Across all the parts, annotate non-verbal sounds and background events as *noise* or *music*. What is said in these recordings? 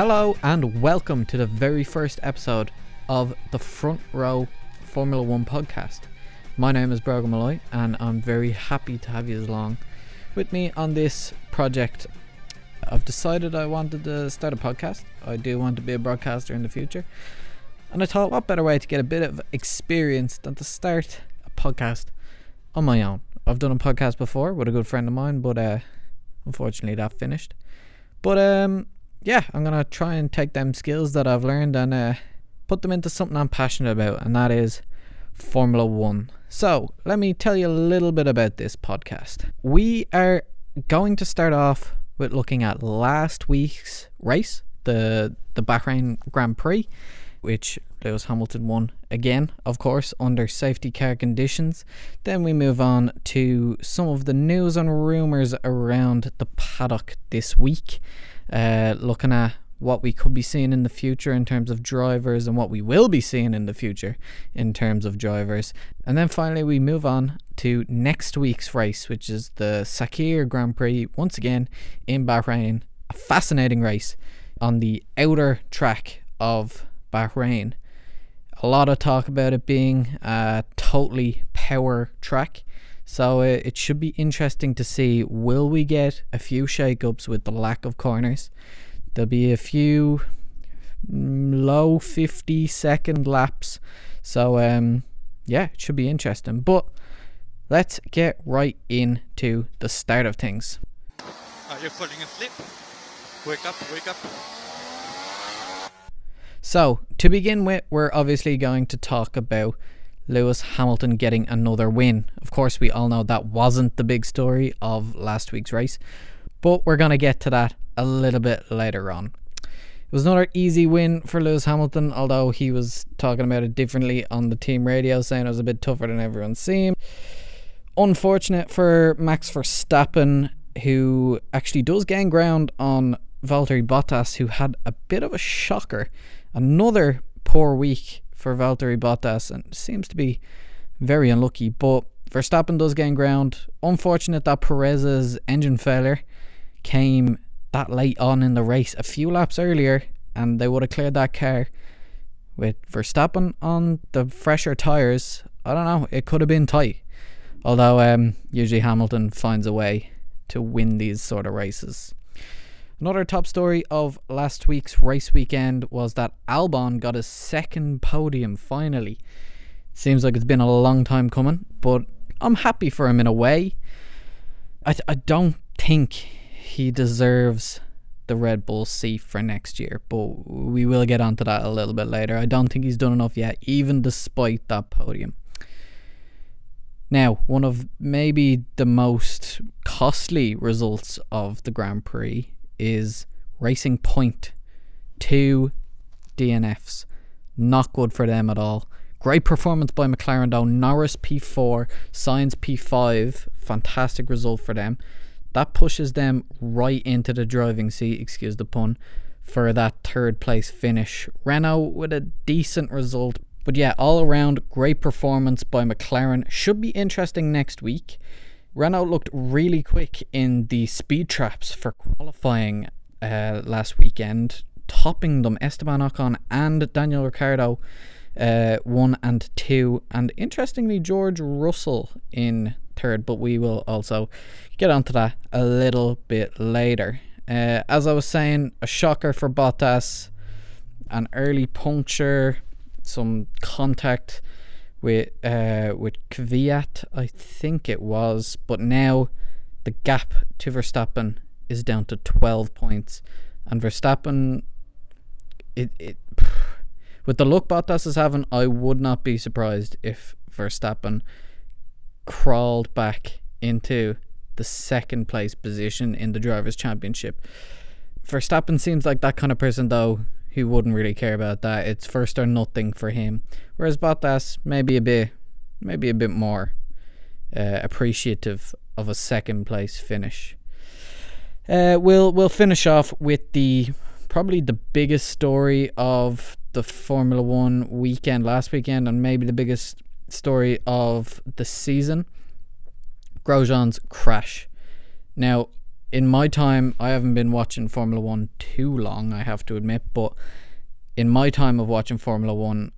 Hello and welcome to the very first episode of the Front Row Formula One podcast. My name is Brogan Molloy and I'm very happy to have you along with me on this project. I've decided I wanted to start a podcast. I do want to be a broadcaster in the future. And I thought, what better way to get a bit of experience than to start a podcast on my own? I've done a podcast before with a good friend of mine, but uh, unfortunately that finished. But um, yeah, I'm gonna try and take them skills that I've learned and uh, put them into something I'm passionate about, and that is Formula One. So let me tell you a little bit about this podcast. We are going to start off with looking at last week's race, the the Bahrain Grand Prix, which Lewis Hamilton won again, of course, under safety car conditions. Then we move on to some of the news and rumours around the paddock this week, uh, looking at what we could be seeing in the future in terms of drivers and what we will be seeing in the future in terms of drivers. And then finally, we move on to next week's race, which is the Sakhir Grand Prix, once again in Bahrain. A fascinating race on the outer track of Bahrain. A lot of talk about it being a totally power track. So uh, it should be interesting to see will we get a few shake-ups with the lack of corners? There'll be a few mm, low 50 second laps. So um yeah, it should be interesting. But let's get right into the start of things. Are you falling asleep? Wake up, wake up. So, to begin with, we're obviously going to talk about Lewis Hamilton getting another win. Of course, we all know that wasn't the big story of last week's race, but we're going to get to that a little bit later on. It was another easy win for Lewis Hamilton, although he was talking about it differently on the team radio, saying it was a bit tougher than everyone seemed. Unfortunate for Max Verstappen, who actually does gain ground on Valtteri Bottas, who had a bit of a shocker. Another poor week for Valtteri Bottas and seems to be very unlucky. But Verstappen does gain ground. Unfortunate that Perez's engine failure came that late on in the race, a few laps earlier, and they would have cleared that car. With Verstappen on the fresher tyres, I don't know, it could have been tight. Although um, usually Hamilton finds a way to win these sort of races. Another top story of last week's race weekend was that Albon got his second podium finally. Seems like it's been a long time coming, but I'm happy for him in a way. I, I don't think he deserves the Red Bull seat for next year, but we will get onto that a little bit later. I don't think he's done enough yet, even despite that podium. Now, one of maybe the most costly results of the Grand Prix is Racing Point. Two DNFs. Not good for them at all. Great performance by McLaren though. Norris P4, Sainz P5. Fantastic result for them. That pushes them right into the driving seat, excuse the pun, for that third place finish. Renault with a decent result. But yeah, all around, great performance by McLaren. Should be interesting next week. Renault looked really quick in the speed traps for qualifying uh, last weekend, topping them Esteban Ocon and Daniel Ricciardo uh, one and two, and interestingly George Russell in third. But we will also get onto that a little bit later. Uh, as I was saying, a shocker for Bottas, an early puncture, some contact with uh with Kvyat, I think it was, but now the gap to Verstappen is down to 12 points and Verstappen it it *sighs* with the look Bottas is having, I would not be surprised if Verstappen crawled back into the second place position in the drivers championship. Verstappen seems like that kind of person though he wouldn't really care about that. It's first or nothing for him. Whereas Bottas maybe a bit, maybe a bit more uh, appreciative of a second place finish. Uh, we'll we'll finish off with the probably the biggest story of the Formula One weekend last weekend, and maybe the biggest story of the season. Grosjean's crash. Now, in my time, I haven't been watching Formula One too long, I have to admit, but in my time of watching Formula One,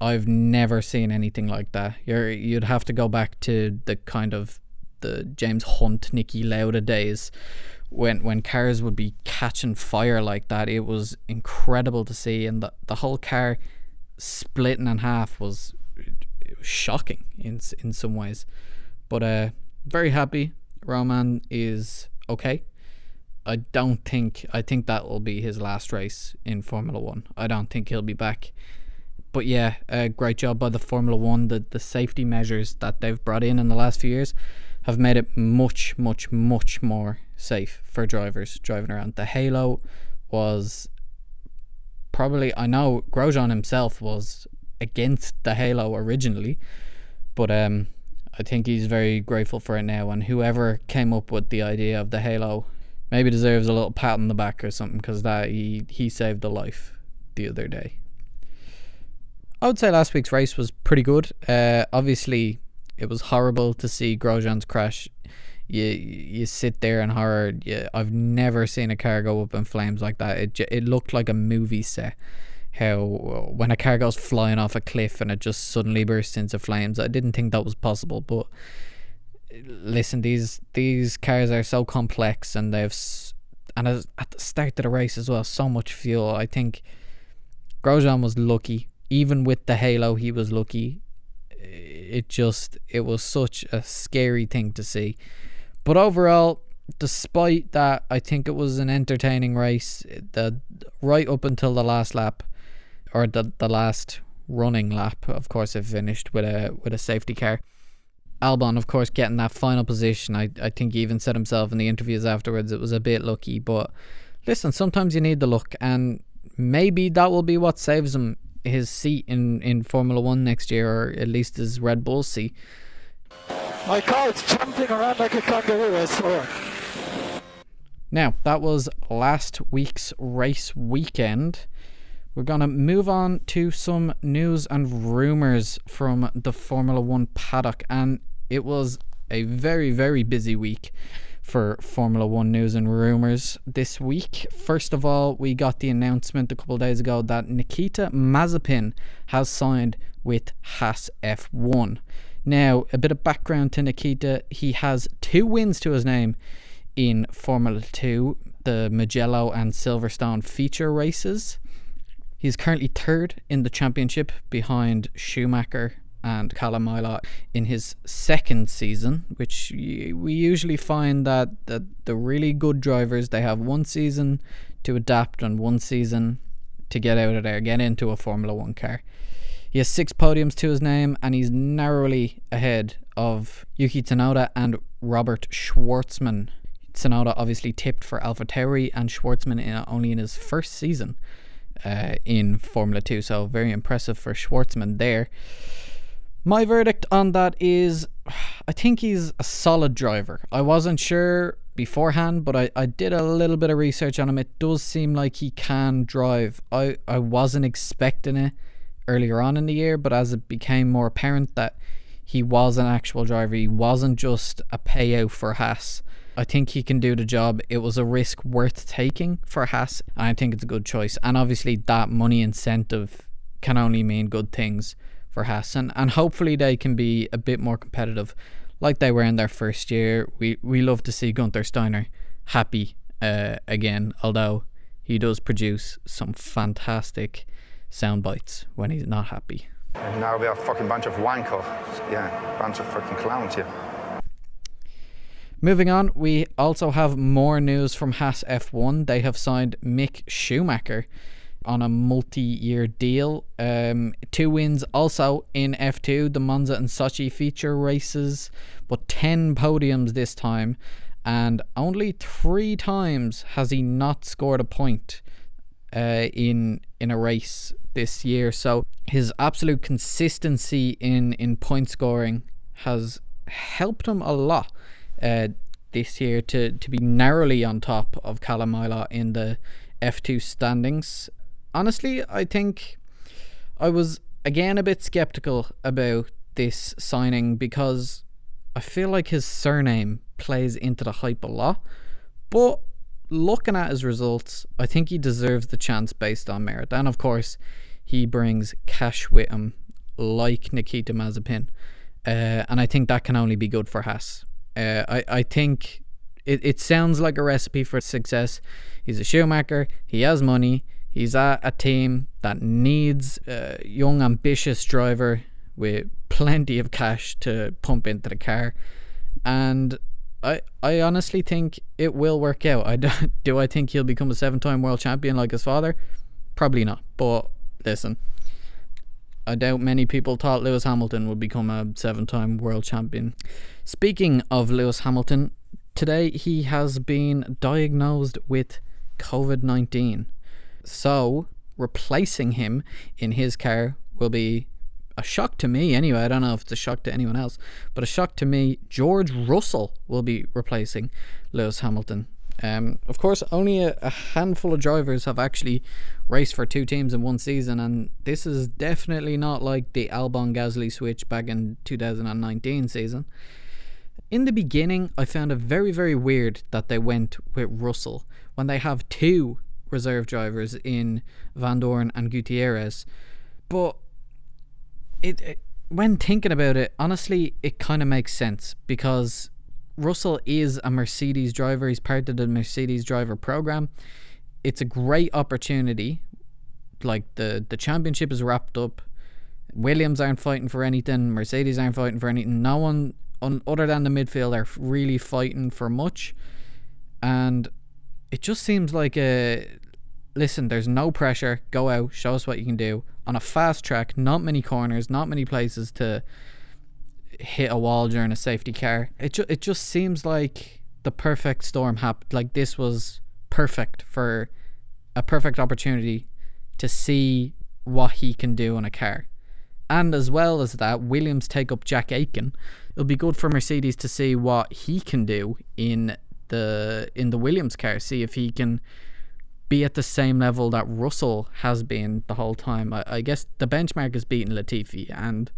I've never seen anything like that. You're you'd have to go back to the kind of the James Hunt, Niki Lauda days when when cars would be catching fire like that. It was incredible to see, and the the whole car splitting in half was, was shocking in in some ways. But uh, very happy. Romain is okay. I don't think I think that will be his last race in Formula One. I don't think he'll be back. But yeah, uh, great job by the Formula One. The the safety measures that they've brought in in the last few years have made it much, much, much more safe for drivers driving around. The Halo was probably I know Grosjean himself was against the Halo originally, but um I think he's very grateful for it now. And whoever came up with the idea of the Halo maybe deserves a little pat on the back or something because that he he saved a life the other day. I would say last week's race was pretty good. Uh, obviously, it was horrible to see Grosjean's crash. You you sit there in horror. You, I've never seen a car go up in flames like that. It it looked like a movie set how when a car goes flying off a cliff and it just suddenly bursts into flames. I didn't think that was possible, but listen, these these cars are so complex and they've and as, at the start of the race as well, so much fuel. I think Grosjean was lucky. Even with the halo, he was lucky. It just it was such a scary thing to see. But overall, despite that, I think it was an entertaining race. The right up until the last lap, or the the last running lap. Of course, it finished with a with a safety car. Albon, of course, getting that final position. I I think he even said himself in the interviews afterwards it was a bit lucky. But listen, sometimes you need the luck, and maybe that will be what saves him his seat in in Formula One next year, or at least his Red Bull seat. My car's jumping around like a kangaroo, I swear. Now, that was last week's race weekend. We're going to move on to some news and rumours from the Formula One paddock. And it was a very, very busy week for Formula One news and rumours this week. First of all, we got the announcement a couple days ago that Nikita Mazepin has signed with Haas F1. Now, a bit of background to Nikita he has two wins to his name in Formula 2, the Mugello and Silverstone feature races. He's currently third in the championship behind Schumacher and Callum Ilott in his second season, which we usually find that, that the really good drivers they have one season to adapt and one season to get out of there, get into a Formula One car. He has six podiums to his name, and he's narrowly ahead of Yuki Tsunoda and Robert Shwartzman. Tsunoda obviously tipped for AlphaTauri, and Shwartzman in, only in his first season uh, in Formula 2. So very impressive for Shwartzman there. My verdict on that is *sighs* I think he's a solid driver. I wasn't sure beforehand, but I, I did a little bit of research on him. It does seem like he can drive. I, I wasn't expecting it earlier on in the year, but as it became more apparent that he was an actual driver, he wasn't just a payout for Haas. I think he can do the job. It was a risk worth taking for Haas, and I think it's a good choice. And obviously, that money incentive can only mean good things for Haas, and, and hopefully they can be a bit more competitive, like they were in their first year. We we love to see Gunther Steiner happy uh, again, although he does produce some fantastic sound bites when he's not happy. And now we are a fucking bunch of wankers. Yeah, bunch of fucking clowns here. Moving on, we also have more news from Haas F1. They have signed Mick Schumacher on a multi-year deal. Um, two wins also in F2, the Monza and Sochi feature races, but ten podiums this time, and only three times has he not scored a point uh, in in a race this year. So his absolute consistency in in point scoring has helped him a lot uh, this year to, to be narrowly on top of Ilott in the F2 standings. Honestly, I think I was again a bit skeptical about this signing because I feel like his surname plays into the hype a lot. But looking at his results, I think he deserves the chance based on merit. And of course, he brings cash with him, like Nikita Mazepin. Uh, and I think that can only be good for Haas. Uh, I, I think it, it sounds like a recipe for success. He's a Schumacher, he has money, he's at a team that needs a young, ambitious driver with plenty of cash to pump into the car. And I, I honestly think it will work out. I *laughs* do, do I think he'll become a seven time world champion like his father? Probably not. But listen, I doubt many people thought Lewis Hamilton would become a seven time world champion. Speaking of Lewis Hamilton, today he has been diagnosed with COVID 19. So, replacing him in his car will be a shock to me anyway. I don't know if it's a shock to anyone else, but a shock to me. George Russell will be replacing Lewis Hamilton. Um, of course, only a, a, handful of drivers have actually raced for two teams in one season, and this is definitely not like the Albon Gasly switch back in 2019 season. In the beginning, I found it very, very weird that they went with Russell when they have two reserve drivers in Vandoorne and Gutierrez. But it, it when thinking about it, honestly, it kind of makes sense because Russell is a Mercedes driver. He's part of the Mercedes driver program. It's a great opportunity. Like the the championship is wrapped up. Williams aren't fighting for anything. Mercedes aren't fighting for anything. No one on, other than the midfield are really fighting for much. And it just seems like a listen, there's no pressure. Go out, show us what you can do. On a fast track, not many corners, not many places to hit a wall during a safety car. It ju- it just seems like the perfect storm happened. Like this was perfect for a perfect opportunity to see what he can do on a car. And as well as that, Williams take up Jack Aitken. It'll be good for Mercedes to see what he can do in the in the Williams car. See if he can be at the same level that Russell has been the whole time. I, I guess the benchmark is beating Latifi, and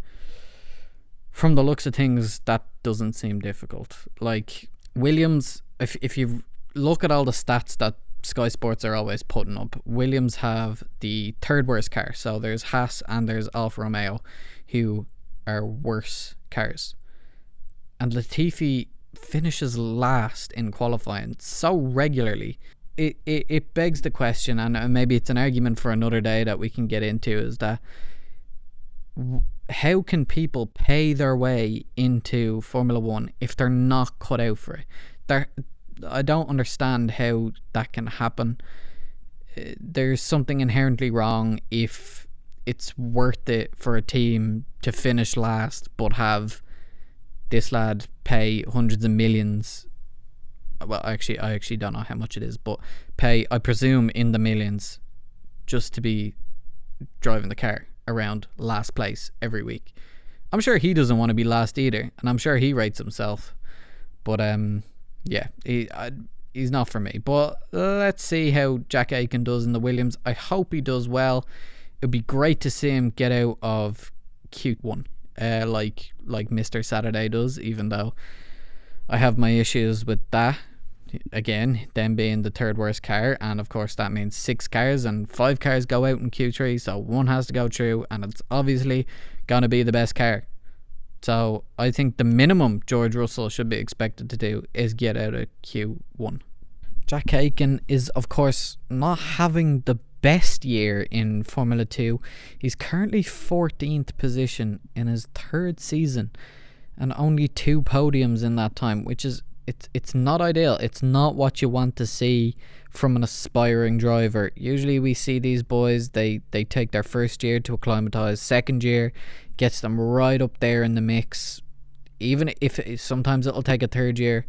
from the looks of things, that doesn't seem difficult. Like Williams, if if you look at all the stats that Sky Sports are always putting up, Williams have the third worst car. So there's Haas and there's Alfa Romeo, who are worse cars, and Latifi finishes last in qualifying so regularly it, it, it begs the question, and maybe it's an argument for another day that we can get into, is that how can people pay their way into Formula One if they're not cut out for it? There, I don't understand how that can happen. Uh, there's something inherently wrong if it's worth it for a team to finish last but have this lad pay hundreds of millions well actually I actually don't know how much it is but pay I presume in the millions just to be driving the car around last place every week. I'm sure he doesn't want to be last either and I'm sure he rates himself. But um yeah, he I, he's not for me. But let's see how Jack Aitken does in the Williams. I hope he does well. It'd be great to see him get out of Q1 uh, like like Mr. Saturday does even though I have my issues with that. Again, them being the third worst car, and of course that means six cars and five cars go out in Q3, so one has to go through, and it's obviously gonna be the best car. So I think the minimum George Russell should be expected to do is get out of Q1. Jack Aitken is, of course, not having the best year in Formula 2. He's currently 14th position in his third season and only two podiums in that time, which is it's it's not ideal. It's not what you want to see from an aspiring driver. Usually we see these boys they they take their first year to acclimatize, second year gets them right up there in the mix. Even if it, sometimes it'll take a third year,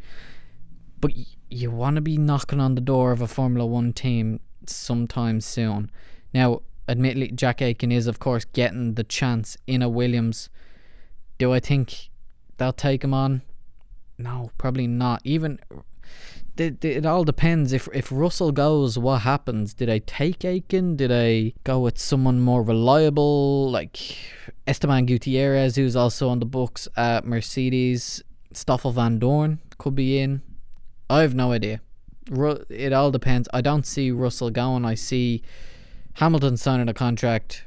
but you want to be knocking on the door of a Formula 1 team sometime soon. Now, admittedly Jack Aitken is of course getting the chance in a Williams. Do I think they'll take him on? No, probably not. Even it, it all depends. If if Russell goes, what happens? Did I take Aitken? Did I go with someone more reliable, like Esteban Gutierrez, who's also on the books at Mercedes? Stoffel Vandoorne could be in. I have no idea. Ru- it all depends. I don't see Russell going. I see Hamilton signing a contract.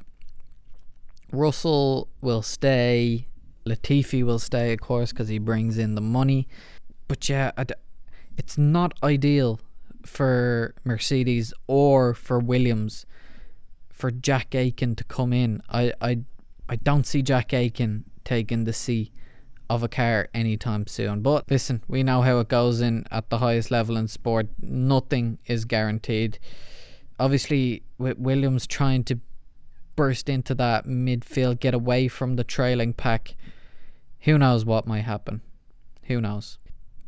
Russell will stay. Latifi will stay, of course, because he brings in the money. But yeah, it's not ideal for Mercedes or for Williams for Jack Aitken to come in. I, I, I don't see Jack Aitken taking the seat of a car anytime soon. But listen, we know how it goes in at the highest level in sport. Nothing is guaranteed. Obviously, with Williams trying to burst into that midfield, get away from the trailing pack, who knows what might happen? Who knows?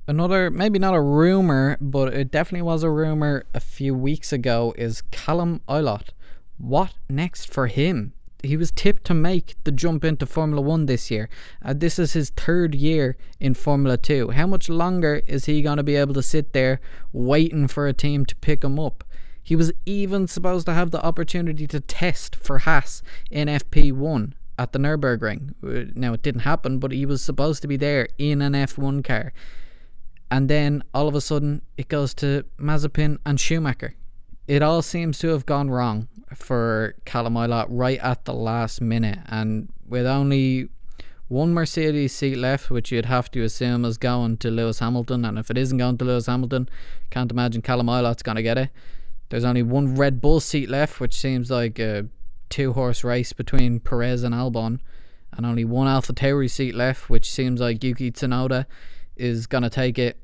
Another, maybe not a rumor, but it definitely was a rumor a few weeks ago, is Callum Ilott. What next for him? He was tipped to make the jump into Formula One this year. Uh, this is his third year in Formula Two. How much longer is he going to be able to sit there waiting for a team to pick him up? He was even supposed to have the opportunity to test for Haas in FP1 at the Nürburgring. Uh, Now, it didn't happen, but he was supposed to be there in an F1 car. And then all of a sudden, it goes to Mazepin and Schumacher. It all seems to have gone wrong for Callum right at the last minute. And with only one Mercedes seat left, which you'd have to assume is going to Lewis Hamilton, and if it isn't going to Lewis Hamilton, can't imagine Callum going to get it. There's only one Red Bull seat left, which seems like a two horse race between Perez and Albon, and only one Alpha Tauri seat left, which seems like Yuki Tsunoda is going to take it.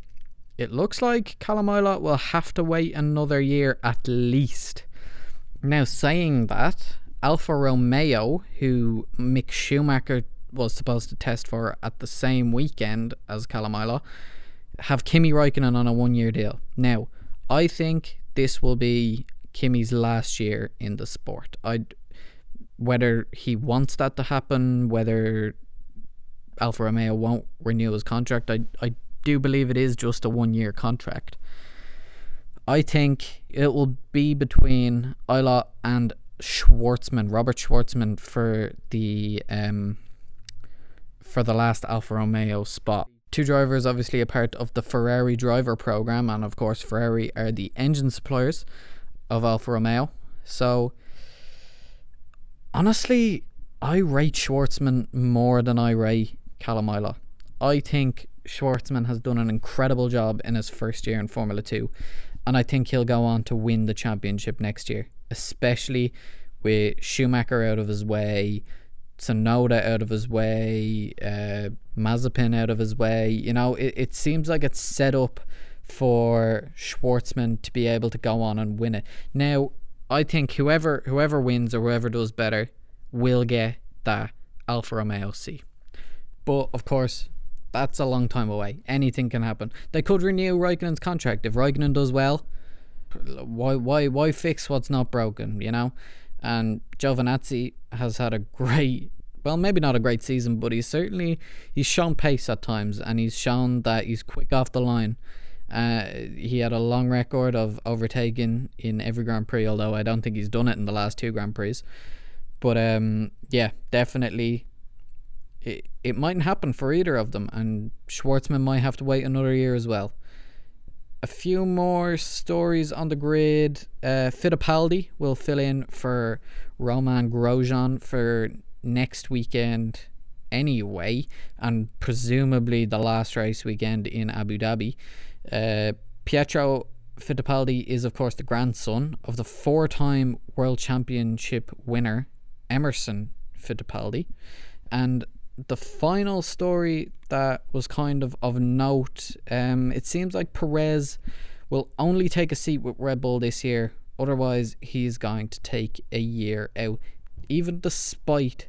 It looks like Callum will have to wait another year at least. Now, saying that, Alfa Romeo, who Mick Schumacher was supposed to test for at the same weekend as Callum have Kimi Raikkonen on a one year deal. Now, I think this will be Kimi's last year in the sport. I whether he wants that to happen, whether Alfa Romeo won't renew his contract, I I do believe it is just a one year contract. I think it will be between Ilott and Shwartzman, Robert Shwartzman, for the um for the last Alfa Romeo spot. Two drivers, obviously, a part of the Ferrari driver program, and of course, Ferrari are the engine suppliers of Alfa Romeo. So, honestly, I rate Shwartzman more than I rate Ilott. I think Shwartzman has done an incredible job in his first year in Formula 2, and I think he'll go on to win the championship next year, especially with Schumacher out of his way, Tsunoda out of his way, uh, Mazepin out of his way. You know, it, it seems like it's set up for Shwartzman to be able to go on and win it. Now, I think whoever whoever wins or whoever does better will get that Alfa Romeo C. But of course, that's a long time away. Anything can happen. They could renew Raikkonen's contract if Raikkonen does well. Why why why fix what's not broken? You know. And Giovinazzi has had a great, well, maybe not a great season, but he's certainly he's shown pace at times, and he's shown that he's quick off the line. Uh, he had a long record of overtaking in every Grand Prix, although I don't think he's done it in the last two Grand Prix. But um, yeah, definitely, it it mightn't happen for either of them, and Shwartzman might have to wait another year as well a few more stories on the grid. Uh, Fittipaldi will fill in for Romain Grosjean for next weekend anyway, and presumably the last race weekend in Abu Dhabi. Uh, Pietro Fittipaldi is, of course, the grandson of the four time World Championship winner, Emerson Fittipaldi. And the final story that was kind of of note, um, it seems like Perez will only take a seat with Red Bull this year. Otherwise, he's going to take a year out, even despite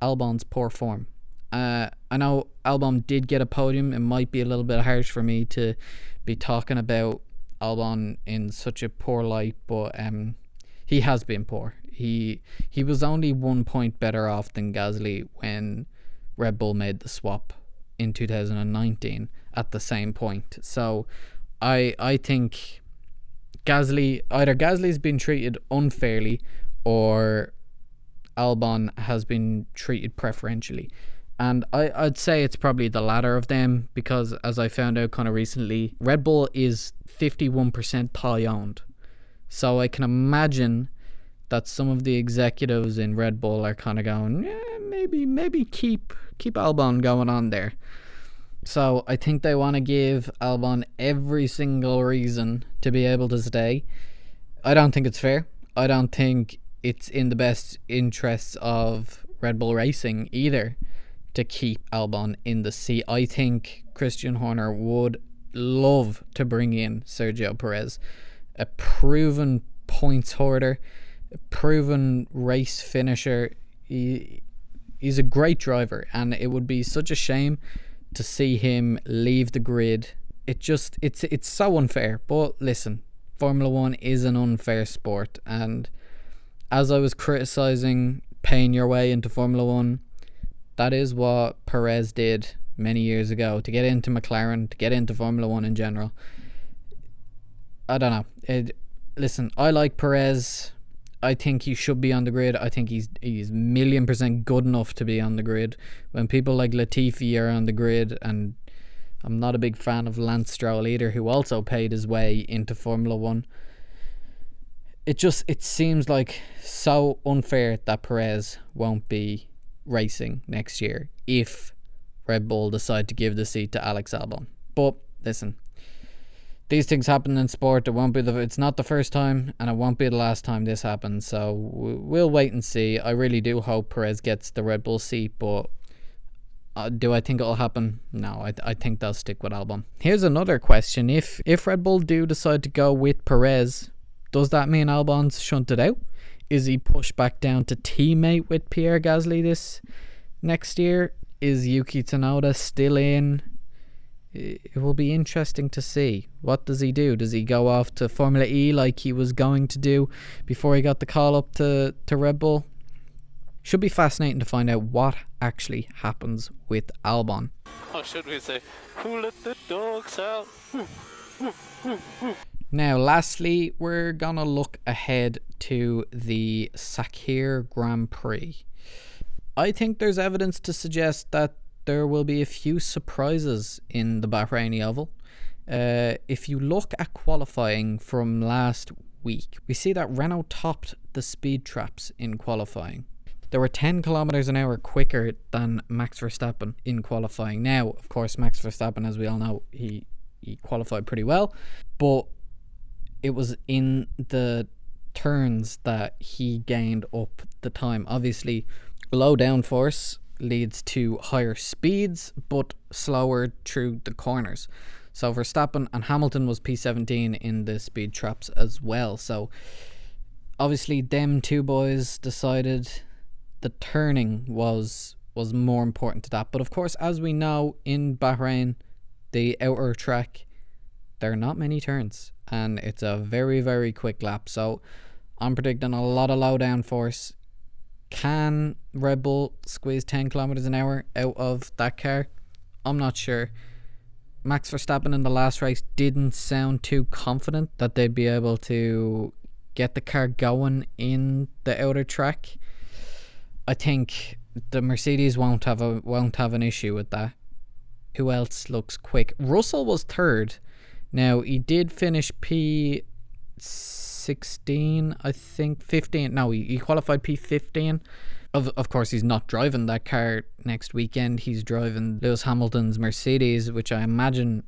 Albon's poor form. Uh, I know Albon did get a podium. It might be a little bit harsh for me to be talking about Albon in such a poor light, but um, he has been poor. He he was only one point better off than Gasly when Red Bull made the swap in 2019 at the same point. So I I think Gasly either Gasly's been treated unfairly or Albon has been treated preferentially. And I, I'd say it's probably the latter of them because, as I found out kind of recently, Red Bull is 51% Thai owned. So I can imagine that some of the executives in Red Bull are kind of going, yeah, maybe, maybe keep keep Albon going on there. So I think they want to give Albon every single reason to be able to stay. I don't think it's fair. I don't think it's in the best interests of Red Bull Racing either to keep Albon in the seat. I think Christian Horner would love to bring in Sergio Perez, a proven points hoarder proven race finisher. He, he's a great driver, and it would be such a shame to see him leave the grid. It just it's it's so unfair. But listen, Formula One is an unfair sport, and as I was criticizing paying your way into Formula One, that is what Perez did many years ago to get into McLaren, to get into Formula One in general. I don't know. It, listen, I like Perez. I think he should be on the grid. I think he's he's million percent good enough to be on the grid. When people like Latifi are on the grid, and I'm not a big fan of Lance Stroll either, who also paid his way into Formula One. It just it seems like so unfair that Perez won't be racing next year if Red Bull decide to give the seat to Alex Albon. But listen, these things happen in sport. It won't be the. It's not the first time, and it won't be the last time this happens. So we'll wait and see. I really do hope Perez gets the Red Bull seat, but uh, do I think it'll happen? No, I, I think they'll stick with Albon. Here's another question: If if Red Bull do decide to go with Perez, does that mean Albon's shunted out? Is he pushed back down to teammate with Pierre Gasly this next year? Is Yuki Tsunoda still in? It will be interesting to see. What does he do? Does he go off to Formula E like he was going to do before he got the call up to, to Red Bull? Should be fascinating to find out what actually happens with Albon. Or should we say, who let the dogs out? now, lastly, we're gonna look ahead to the Sakhir Grand Prix. I think there's evidence to suggest that there will be a few surprises in the Bahraini Oval. Uh, if you look at qualifying from last week, we see that Renault topped the speed traps in qualifying. They were 10 kilometers an hour quicker than Max Verstappen in qualifying. Now, of course, Max Verstappen, as we all know, he, he qualified pretty well, but it was in the turns that he gained up the time. Obviously, low downforce leads to higher speeds but slower through the corners. So Verstappen and Hamilton was P17 in the speed traps as well. So obviously them two boys decided the turning was was more important to that. But of course, as we know in Bahrain, the outer track, there are not many turns and it's a very very quick lap. So I'm predicting a lot of low down force can Red Bull squeeze 10 kilometers an hour out of that car? I'm not sure. Max Verstappen in the last race didn't sound too confident that they'd be able to get the car going in the outer track. I think the Mercedes won't have a won't have an issue with that. Who else looks quick? Russell was third. Now he did finish P 16, I think 15. No, he, he qualified P15. Of, of course, he's not driving that car next weekend. He's driving Lewis Hamilton's Mercedes, which I imagine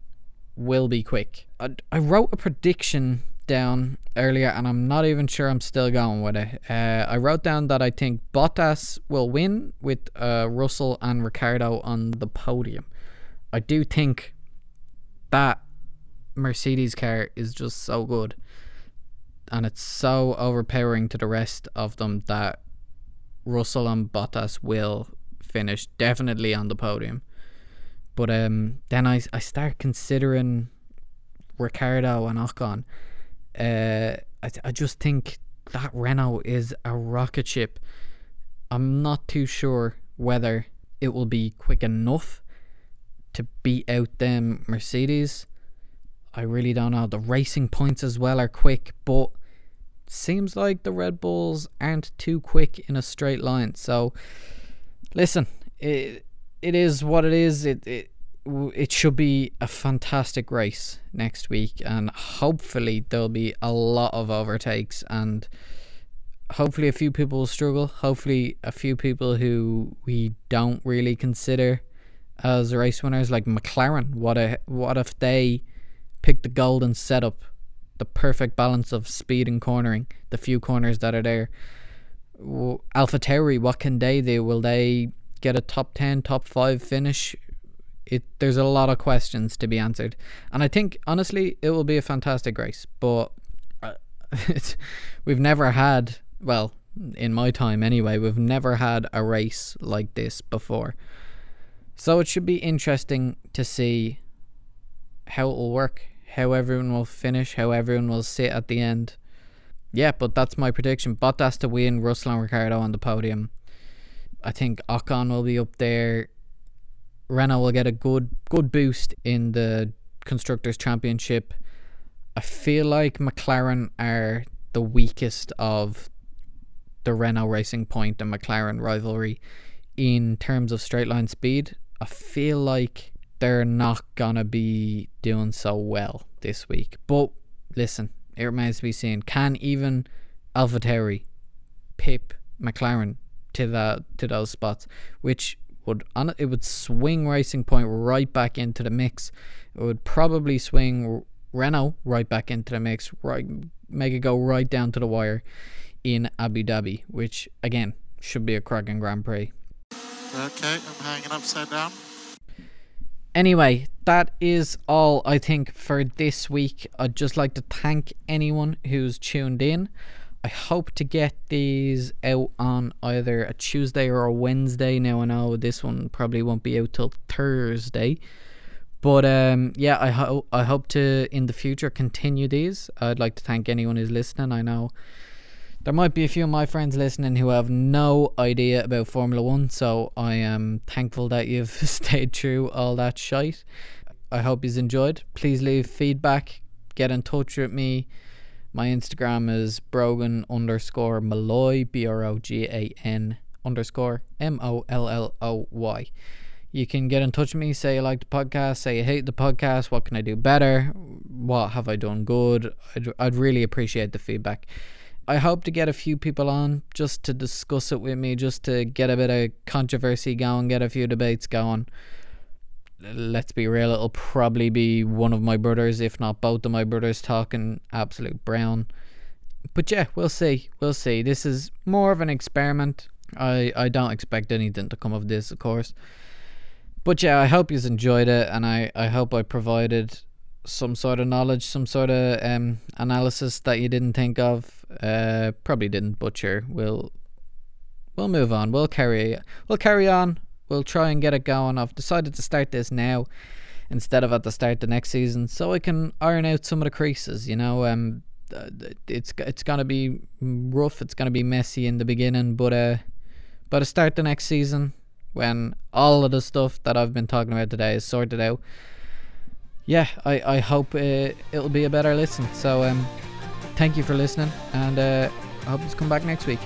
will be quick. I, I wrote a prediction down earlier, and I'm not even sure I'm still going with it. Uh, I wrote down that I think Bottas will win with uh, Russell and Ricciardo on the podium. I do think that Mercedes car is just so good and it's so overpowering to the rest of them that Russell and Bottas will finish definitely on the podium. But um, then I, I start considering Ricciardo and Ocon. Uh, I, I just think that Renault is a rocket ship. I'm not too sure whether it will be quick enough to beat out them Mercedes I really don't know. The racing points as well are quick, but seems like the Red Bulls aren't too quick in a straight line. So, listen, it, it is what it is. It it it should be a fantastic race next week, and hopefully there'll be a lot of overtakes and hopefully a few people will struggle. Hopefully a few people who we don't really consider as race winners, like McLaren. What a what if they pick the golden setup, the perfect balance of speed and cornering, the few corners that are there. W- AlphaTauri, what can they do? Will they get a top ten, top five finish? It there's a lot of questions to be answered, and I think honestly it will be a fantastic race. But uh, *laughs* we've never had well in my time anyway, we've never had a race like this before. So it should be interesting to see how it will work, how everyone will finish, how everyone will sit at the end. Yeah, but that's my prediction. Bottas to win, Russell and Ricciardo on the podium. I think Ocon will be up there. Renault will get a good good boost in the constructors championship. I feel like McLaren are the weakest of the Renault Racing Point and McLaren rivalry in terms of straight line speed. I feel like they're not gonna be doing so well this week. But listen, it remains to be seen. Can even AlphaTauri pip McLaren to that to those spots, which would it would swing Racing Point right back into the mix. It would probably swing Renault right back into the mix, right make it go right down to the wire in Abu Dhabi, which again should be a cracking Grand Prix. Okay, I'm hanging upside down. Anyway, that is all I think for this week. I'd just like to thank anyone who's tuned in. I hope to get these out on either a Tuesday or a Wednesday. Now I know this one probably won't be out till Thursday. But um, yeah, I hope I hope to in the future continue these. I'd like to thank anyone who's listening. I know there might be a few of my friends listening who have no idea about Formula One, so I am thankful that you've *laughs* stayed through all that shite. I hope you've enjoyed. Please leave feedback. Get in touch with me. My Instagram is Brogan underscore Molloy, B R O G A N underscore M O L L O Y. You can get in touch with me, say you like the podcast, say you hate the podcast, what can I do better, what have I done good. I'd, I'd really appreciate the feedback. I hope to get a few people on just to discuss it with me, just to get a bit of controversy going, get a few debates going. Let's be real, it'll probably be one of my brothers, if not both of my brothers, talking absolute brown. But yeah, we'll see. We'll see. This is more of an experiment. I, I don't expect anything to come of this, of course. But yeah, I hope you've enjoyed it, and I, I hope I provided some sort of knowledge, some sort of um, analysis that you didn't think of. Uh, probably didn't, butcher. we'll we'll move on. We'll carry we'll carry on. We'll try and get it going. I've decided to start this now instead of at the start the next season, so I can iron out some of the creases. You know, um, uh, it's it's gonna be rough. It's gonna be messy in the beginning, but uh, by the start the next season, when all of the stuff that I've been talking about today is sorted out yeah, I, I hope uh, it'll be a better listen. So um, thank you for listening, and uh, I hope you come back next week.